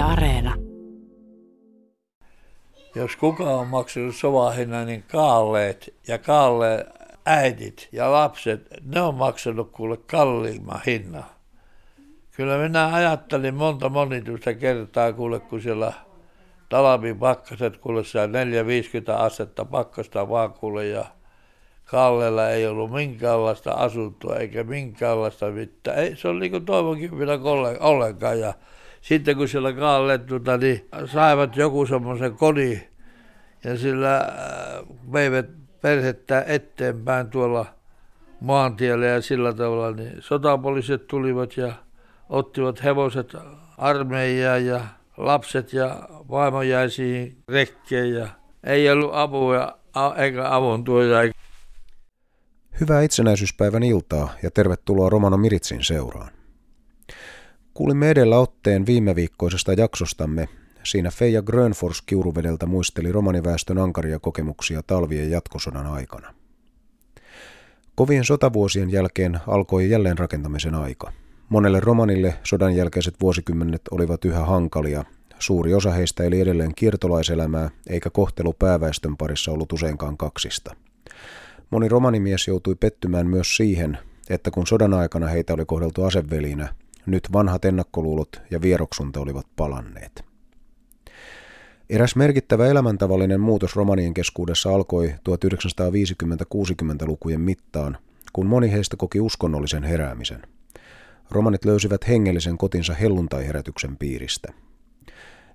Areena. Jos kuka on maksanut sovahinnan, niin kaalleet ja kaalle äidit ja lapset, ne on maksanut kuule kalliimman hinnan. Kyllä minä ajattelin monta monitusta kertaa kuule, kun siellä talvin pakkaset kuule 4-50 astetta pakkasta vaan kuule ja Kallella ei ollut minkäänlaista asuntoa eikä minkäänlaista mitään. Ei, se oli niin kuin toivonkin vielä ollenkaan. Ja sitten kun siellä Kalle tuota, niin saivat joku semmoisen kodin ja sillä äh, veivät perhettä eteenpäin tuolla maantiellä ja sillä tavalla, niin sotapoliisit tulivat ja ottivat hevoset armeijaan ja lapset ja vaimo jäi siihen rekkeen ja ei ollut apua eikä avun tuoja. Hyvää itsenäisyyspäivän iltaa ja tervetuloa Romano Miritsin seuraan. Kuulimme edellä otteen viime viikkoisesta jaksostamme. Siinä Feija Grönfors Kiuruvedeltä muisteli romaniväestön ankaria kokemuksia talvien jatkosodan aikana. Kovien sotavuosien jälkeen alkoi jälleen rakentamisen aika. Monelle romanille sodan jälkeiset vuosikymmenet olivat yhä hankalia. Suuri osa heistä eli edelleen kiertolaiselämää, eikä kohtelu pääväestön parissa ollut useinkaan kaksista – Moni romanimies joutui pettymään myös siihen, että kun sodan aikana heitä oli kohdeltu asevelinä, nyt vanhat ennakkoluulot ja vieroksunta olivat palanneet. Eräs merkittävä elämäntavallinen muutos romanien keskuudessa alkoi 1950-60-lukujen mittaan, kun moni heistä koki uskonnollisen heräämisen. Romanit löysivät hengellisen kotinsa helluntaiherätyksen piiristä –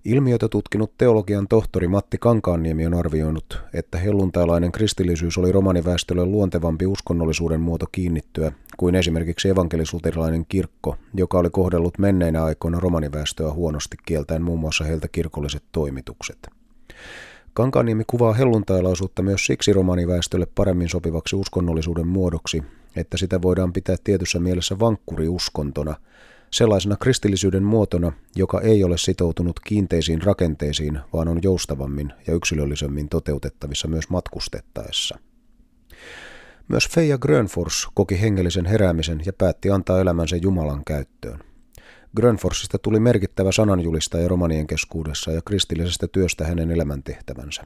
Ilmiötä tutkinut teologian tohtori Matti Kankaanniemi on arvioinut, että helluntailainen kristillisyys oli romaniväestölle luontevampi uskonnollisuuden muoto kiinnittyä kuin esimerkiksi evankelisuterilainen kirkko, joka oli kohdellut menneinä aikoina romaniväestöä huonosti kieltäen muun muassa heiltä kirkolliset toimitukset. Kankaanniemi kuvaa helluntailaisuutta myös siksi romaniväestölle paremmin sopivaksi uskonnollisuuden muodoksi, että sitä voidaan pitää tietyssä mielessä vankkuriuskontona – sellaisena kristillisyyden muotona, joka ei ole sitoutunut kiinteisiin rakenteisiin, vaan on joustavammin ja yksilöllisemmin toteutettavissa myös matkustettaessa. Myös Feija Grönfors koki hengellisen heräämisen ja päätti antaa elämänsä Jumalan käyttöön. Grönforsista tuli merkittävä sananjulistaja romanien keskuudessa ja kristillisestä työstä hänen elämäntehtävänsä.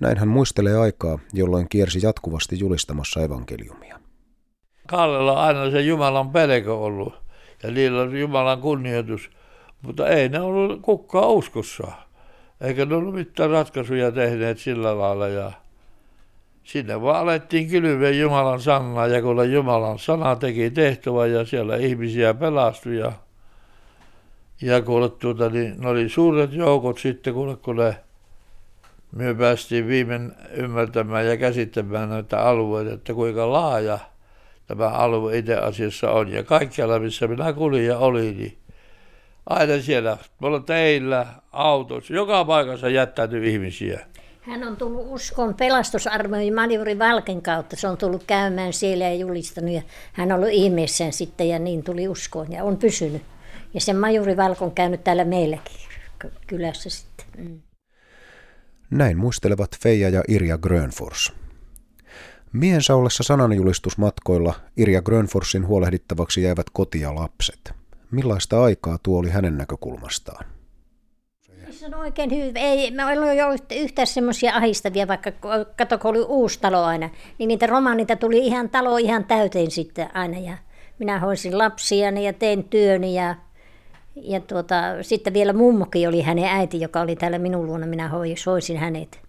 Näin hän muistelee aikaa, jolloin kiersi jatkuvasti julistamassa evankeliumia. Kallella on aina se Jumalan pelko ollut ja niillä on Jumalan kunnioitus, mutta ei ne ollut kukkaa uskossa. Eikä ne ollut mitään ratkaisuja tehneet sillä lailla. Ja sinne vaan alettiin kylveä Jumalan sanaa. Ja kun Jumalan sana teki tehtävä ja siellä ihmisiä pelastui ja, ja kuule, tuota, niin ne oli suuret joukot sitten, kuule, kun ne me päästiin viimein ymmärtämään ja käsittämään näitä alueita, että kuinka laaja – tämä alue itse asiassa on. Ja kaikkialla, missä minä kuljin ja olin, niin aina siellä, mulla teillä, autossa, joka paikassa jättänyt ihmisiä. Hän on tullut uskon pelastusarmeijan Manjuri Valken kautta. Se on tullut käymään siellä ja julistanut. Ja hän on ollut ihmeessään sitten ja niin tuli uskoon ja on pysynyt. Ja sen Majuri Valkon käynyt täällä meilläkin kylässä sitten. Mm. Näin muistelevat Feija ja Irja Grönfors. Miehensä ollessa sananjulistusmatkoilla Irja Grönforsin huolehdittavaksi jäivät koti ja lapset. Millaista aikaa tuo oli hänen näkökulmastaan? Se on oikein hyvä. Ei, me ollaan jo yhtään semmoisia ahistavia, vaikka kato, kun oli uusi talo aina, niin niitä romaanita tuli ihan talo ihan täyteen sitten aina. Ja minä hoisin lapsia ja tein työni ja, ja tuota, sitten vielä mummokin oli hänen äiti, joka oli täällä minun luona. Minä hoisin hänet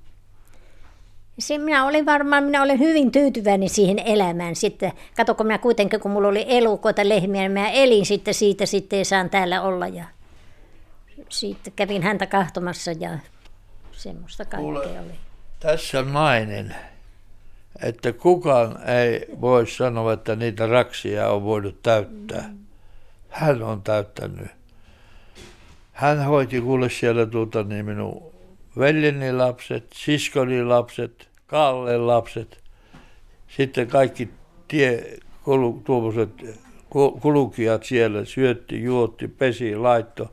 se, minä olin varmaan, minä olen hyvin tyytyväinen siihen elämään sitten. Kato, kun minä kuitenkin, kun mulla oli elukoita, lehmiä, niin minä elin sitten siitä, sitten ei saan täällä olla. Ja sitten kävin häntä kahtomassa ja semmoista kaikkea Kuule, oli. Tässä nainen, että kukaan ei voi sanoa, että niitä raksia on voinut täyttää. Mm. Hän on täyttänyt. Hän hoiti kuule siellä tuota, niin minun veljeni lapset, siskoni lapset, Kallen lapset, sitten kaikki tie, tuommoiset kulukijat siellä syötti, juotti, pesi, laitto.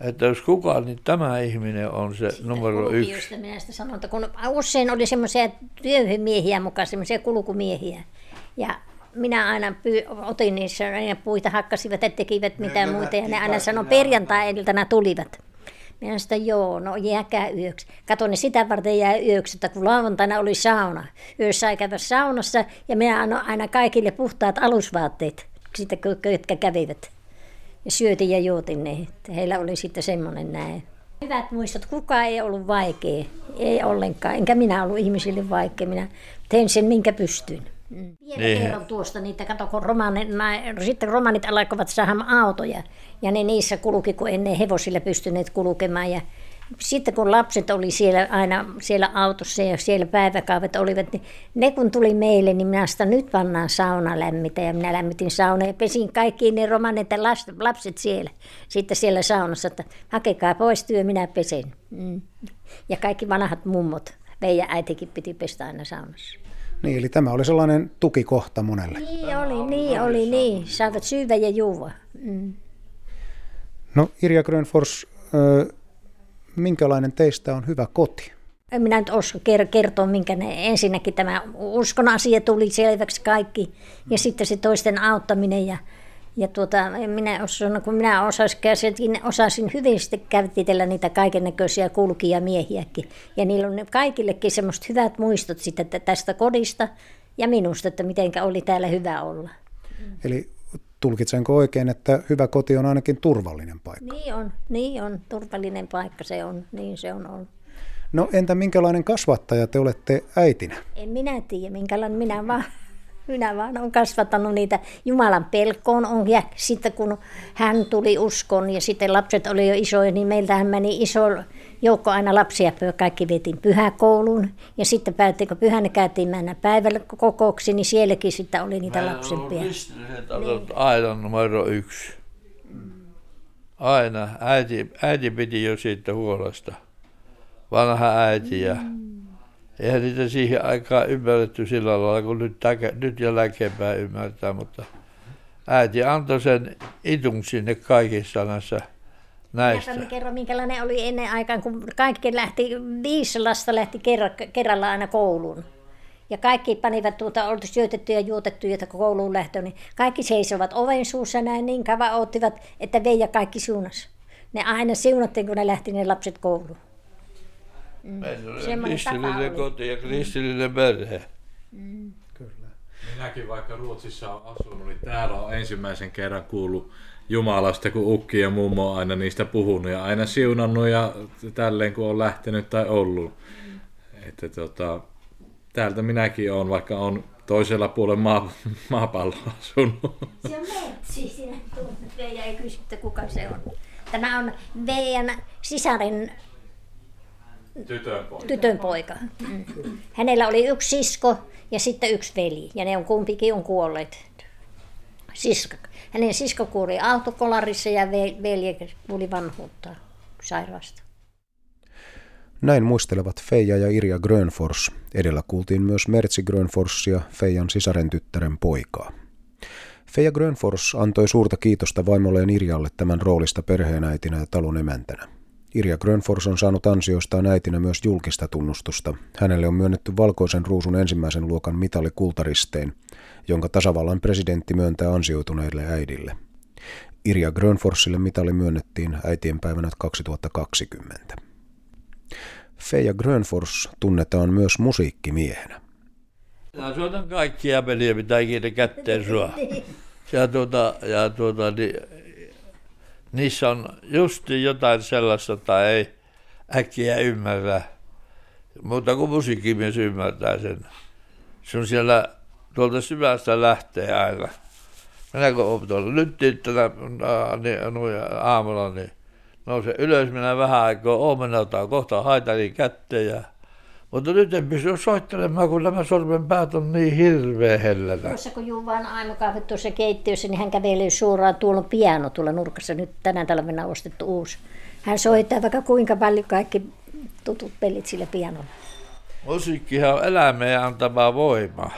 Että jos kukaan, niin tämä ihminen on se Siitä numero yksi. minä sitä sanon, että kun usein oli semmoisia työhönmiehiä mukaan, semmoisia kulkumiehiä. Ja minä aina py- otin niissä ja puita hakkasivat ja tekivät mitä muuta. Ja ne aina sanoi perjantai-iltana tulivat. Minä sanoin, joo, no jääkää yöksi. Kato, niin sitä varten jää yöksi, että kun lauantaina oli sauna. Yössä ei käydä saunassa ja minä annoin aina kaikille puhtaat alusvaatteet, siitä, jotka kävivät. Ja syötin ja juotin ne. Että heillä oli sitten semmoinen näin. Hyvät muistot, kukaan ei ollut vaikea, ei ollenkaan, enkä minä ollut ihmisille vaikea, minä tein sen minkä pystyin. Mm. Vielä niin. kerron tuosta niitä, kato kun romanit, sitten romanit alkoivat saada autoja ja ne niissä kulki, kun ennen hevosille pystyneet kulkemaan ja sitten kun lapset oli siellä aina siellä autossa ja siellä päiväkaavet olivat, niin ne kun tuli meille, niin minä sitä nyt pannaan sauna lämmitä ja minä lämmitin sauna ja pesin kaikki ne romanit ja lapset siellä, sitten siellä saunassa, että hakekaa pois työ, minä pesen. Mm. Ja kaikki vanhat mummot, Veija äitikin piti pestä aina saunassa. Niin, eli tämä oli sellainen tukikohta monelle. Niin oli, niin oli, niin. Saavat syyvä ja juua. Mm. No Irja Grönfors, minkälainen teistä on hyvä koti? En minä nyt osaa kertoa, minkä ne, ensinnäkin tämä uskon asia tuli selväksi kaikki, ja sitten se toisten auttaminen, ja, ja tuota, minä osan, kun minä osasin, osasin hyvin sitten käsitellä niitä kaiken näköisiä kulkijamiehiäkin, ja niillä on kaikillekin semmoiset hyvät muistot sitten tästä kodista, ja minusta, että miten oli täällä hyvä olla. Eli tulkitsenko oikein, että hyvä koti on ainakin turvallinen paikka? Niin on, niin on, turvallinen paikka se on, niin se on ollut. No entä minkälainen kasvattaja te olette äitinä? En minä tiedä, minkälainen minä vaan. Minä vaan olen kasvattanut niitä Jumalan pelkoon. On, ja sitten kun hän tuli uskon ja sitten lapset oli jo isoja, niin meiltähän meni iso joukko aina lapsia, kaikki vietiin pyhäkouluun. Ja sitten päättiin, kun pyhänä käytiin mennä päivällä kokouksiin, niin sielläkin sitten oli niitä lapsempia. Niin. aina numero yksi. Aina. Äiti, äiti piti jo siitä huolesta. Vanha äiti ja mm. Eihän niitä siihen aikaan ymmärretty sillä lailla, kun nyt, täkä, nyt jälkeenpäin ymmärtää, mutta äiti antoi sen itun sinne kaikissa näissä näistä. Minä kerron, minkälainen oli ennen aikaan, kun kaikki lähti, viisi lasta lähti kerra, kerralla aina kouluun. Ja kaikki panivat tuota, oltu syötetty ja juotettu, että kouluun lähtö, niin kaikki seisovat oven suussa näin niin kauan ottivat, että Veija kaikki siunas. Ne aina siunattiin, kun ne lähti ne lapset kouluun. Mm. Kristillinen koti ja kristillinen perhe. Mm. Kyllä. Minäkin vaikka Ruotsissa on asunut, niin täällä on ensimmäisen kerran kuullut Jumalasta, kun Ukki ja mummo on aina niistä puhunut ja aina siunannut ja tälleen kun on lähtenyt tai ollut. Mm. Että tota, täältä minäkin olen, vaikka on toisella puolella maa, maapalloa asunut. Se on Metsi, sinä Veija ei kysy, kuka se on. Tämä on Veijan sisaren tytön poika. Tytön poika. Mm. Hänellä oli yksi sisko ja sitten yksi veli, ja ne on kumpikin on kuolleet. Sisko. Hänen sisko kuoli autokolarissa ja velje kuoli vanhuutta sairaasta. Näin muistelevat Feija ja Irja Grönfors. Edellä kuultiin myös Mertsi Grönforsia, Feijan sisaren tyttären poikaa. Feija Grönfors antoi suurta kiitosta vaimolleen Irjalle tämän roolista perheenäitinä ja talon emäntänä. Irja Grönfors on saanut ansioistaan äitinä myös julkista tunnustusta. Hänelle on myönnetty valkoisen ruusun ensimmäisen luokan mitali kultaristein, jonka tasavallan presidentti myöntää ansioituneille äidille. Irja Grönforsille mitali myönnettiin äitienpäivänä 2020. Feija Grönfors tunnetaan myös musiikkimiehenä. Mä soitan kaikkia peliä, mitä ikinä kätteen sua. Ja, tuota, ja tuota, niin, niissä on justi jotain sellaista, tai ei äkkiä ymmärrä. Mutta kun musiikkimies ymmärtää sen. Se on siellä tuolta syvästä lähtee aina. Minä kun olen tuolla nyt tänä niin, aamulla, niin nouse ylös, minä vähän aikaa oon, kohta haitari kätteen ja mutta nyt en pysy soittelemaan, kun nämä sormenpäät on niin hirveä hellänä. Tuossa kun Juvan aamukahvit tuossa keittiössä, niin hän kävelee suoraan, tuolla piano tuolla nurkassa, nyt tänä talvena ostettu uusi. Hän soittaa vaikka kuinka paljon kaikki tutut pelit sillä pianolla. Musiikkihan on elämeen antavaa voimaa.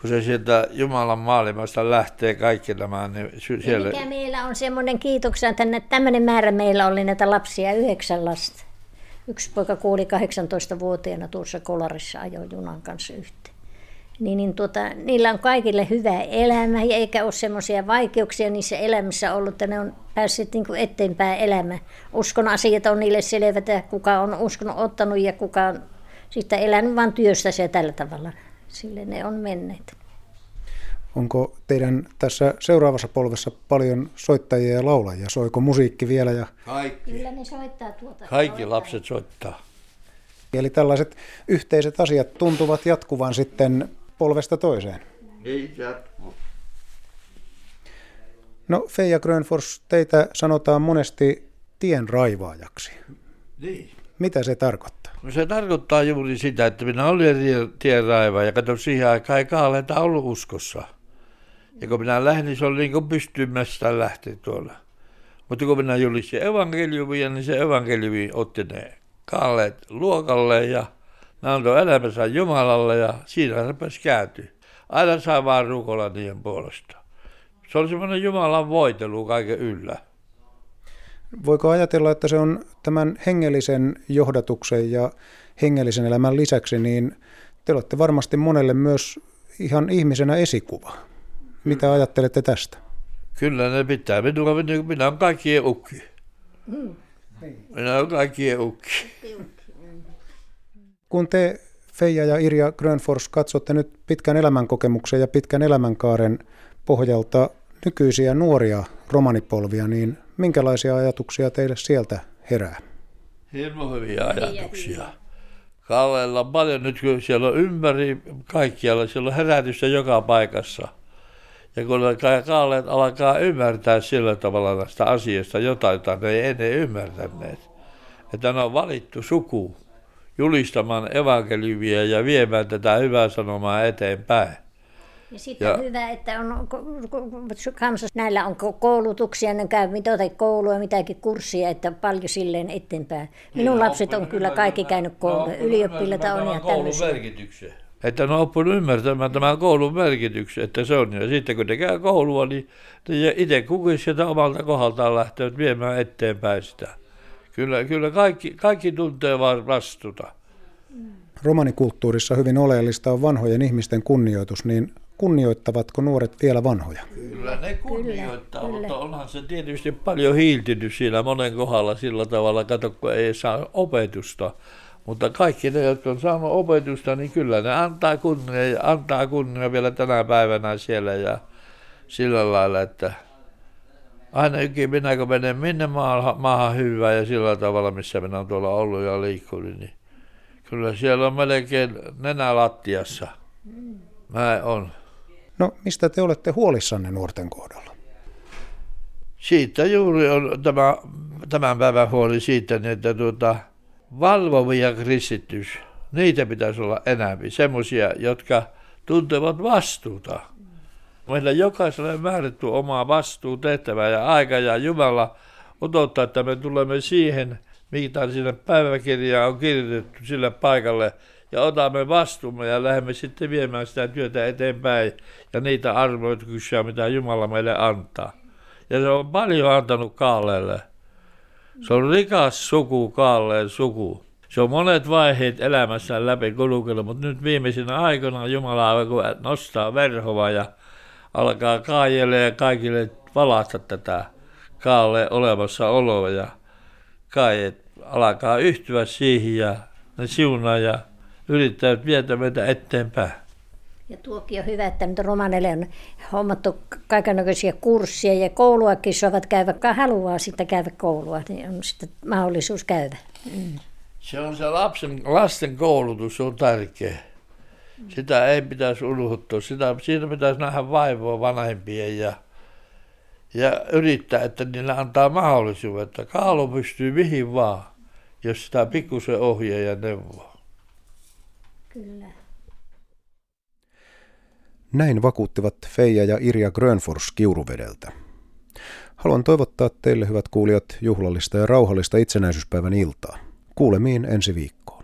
Kun se sieltä Jumalan maailmasta lähtee kaikki nämä, niin siellä... mikä meillä on semmoinen kiitoksia, että tämmöinen määrä meillä oli näitä lapsia, yhdeksän lasta. Yksi poika kuoli 18-vuotiaana tuossa Kolarissa ajoi junan kanssa yhteen. niin, niin tuota, niillä on kaikille hyvä elämä eikä ole semmoisia vaikeuksia niissä elämässä ollut, että ne on päässeet niin kuin eteenpäin elämä. Uskon asiat on niille selvät, kuka on uskon ottanut ja kuka on sitten elänyt vain työstä ja tällä tavalla. Sille ne on menneet. Onko teidän tässä seuraavassa polvessa paljon soittajia ja laulajia? Soiko musiikki vielä? Ja... Kaikki. Kyllä ne soittaa tuota. Kaikki lapset soittaa. Eli tällaiset yhteiset asiat tuntuvat jatkuvan sitten polvesta toiseen. Niin jatkuu. No Feija Grönfors, teitä sanotaan monesti tien raivaajaksi. Niin. Mitä se tarkoittaa? No se tarkoittaa juuri sitä, että minä olin tien raiva ja katso siihen aikaan ei kaaleita ollut uskossa. Ja kun minä lähdin, se oli niin kuin pystymästä lähteä tuolla. Mutta kun minä julistin evankeliumia, niin se evankeliumi otti ne kaaleet luokalle ja ne antoi elämänsä Jumalalle ja siinä rupesi kääntyä. Aina saa vaan rukolla niiden puolesta. Se oli semmoinen Jumalan voitelu kaiken yllä. Voiko ajatella, että se on tämän hengellisen johdatuksen ja hengellisen elämän lisäksi, niin te olette varmasti monelle myös ihan ihmisenä esikuva. Mitä ajattelette tästä? Kyllä ne pitää. Minua, minä, minä olen kaikkien ukki. Minä olen kaikkien ukki. Kun te Feija ja Irja Grönfors katsotte nyt pitkän elämänkokemuksen ja pitkän elämänkaaren pohjalta nykyisiä nuoria romanipolvia, niin minkälaisia ajatuksia teille sieltä herää? Hirmo hyviä ajatuksia. Kallella on paljon nyt, kun siellä on ympäri kaikkialla, siellä on herätystä joka paikassa. Ja kun Kaalleet alkaa ymmärtää sillä tavalla näistä asioista jotain, jota ne ei ennen ymmärtäneet. Että ne on valittu suku julistamaan evankeliumia ja viemään tätä hyvää sanomaa eteenpäin. Ja sitten ja. on hyvä, että on kanssa näillä on koulutuksia, ne käy mitä koulua, mitäkin kurssia, että paljon silleen eteenpäin. Minun niin, lapset on kyllä kaikki käynyt koulua, ylioppilaita on ja tämmöisiä. Että ne on oppinut ymmärtämään tämän koulun merkityksen, että se on. Ja sitten kun ne käy koulua, niin itse kukin sieltä omalta kohdaltaan lähtevät viemään eteenpäin sitä. Kyllä, kyllä kaikki, kaikki tuntee vaan vastuuta. Romanikulttuurissa hyvin oleellista on vanhojen ihmisten kunnioitus, niin kunnioittavatko nuoret vielä vanhoja? Kyllä ne kunnioittaa, kyllä, mutta onhan se tietysti paljon hiiltynyt siinä monen kohdalla sillä tavalla, kato kun ei saa opetusta. Mutta kaikki ne, jotka on saanut opetusta, niin kyllä ne antaa kunnia, antaa kunnia vielä tänä päivänä siellä ja sillä lailla, että ainakin minä kun menen minne maahan, maahan hyvää ja sillä tavalla, missä minä olen tuolla ollut ja liikkunut, niin kyllä siellä on melkein nenä lattiassa. Mä on. No mistä te olette huolissanne nuorten kohdalla? Siitä juuri on tämä, tämän päivän huoli siitä, että tuota, valvovia kristitys, niitä pitäisi olla enemmän. Semmoisia, jotka tuntevat vastuuta Meillä jokaiselle määrätty omaa vastuu, tehtävää ja aika ja Jumala odottaa, että me tulemme siihen, mitä sinne päiväkirjaan on kirjoitettu sille paikalle ja otamme vastuumme ja lähdemme sitten viemään sitä työtä eteenpäin ja niitä arvoituksia, mitä Jumala meille antaa. Ja se on paljon antanut Kaaleelle. Se on rikas suku, Kaalleen suku. Se on monet vaiheet elämässä läpi kulkenut, mutta nyt viimeisinä aikoina Jumala nostaa verhova ja alkaa kaajelle ja kaikille valasta tätä kaalle olemassaoloa ja kaajet alkaa yhtyä siihen ja ne siunaa ja yrittävät vietä meitä eteenpäin. Ja tuokin on hyvä, että nyt romaneille on hommattu kaikenlaisia kursseja ja kouluakin saavat käydä, joka haluaa sitten käydä koulua, niin on sitten mahdollisuus käydä. Mm. Se on se lapsen, lasten koulutus, on tärkeä. Sitä ei pitäisi unohtua. Sitä, siinä pitäisi nähdä vaivoa vanhempien ja, ja yrittää, että niillä antaa mahdollisuuden, että kaalo pystyy mihin vaan, jos sitä pikkusen ohjaa ja neuvoa. Kyllä. Näin vakuuttivat Feija ja Irja Grönfors Kiuruvedeltä. Haluan toivottaa teille, hyvät kuulijat, juhlallista ja rauhallista itsenäisyyspäivän iltaa. Kuulemiin ensi viikkoon.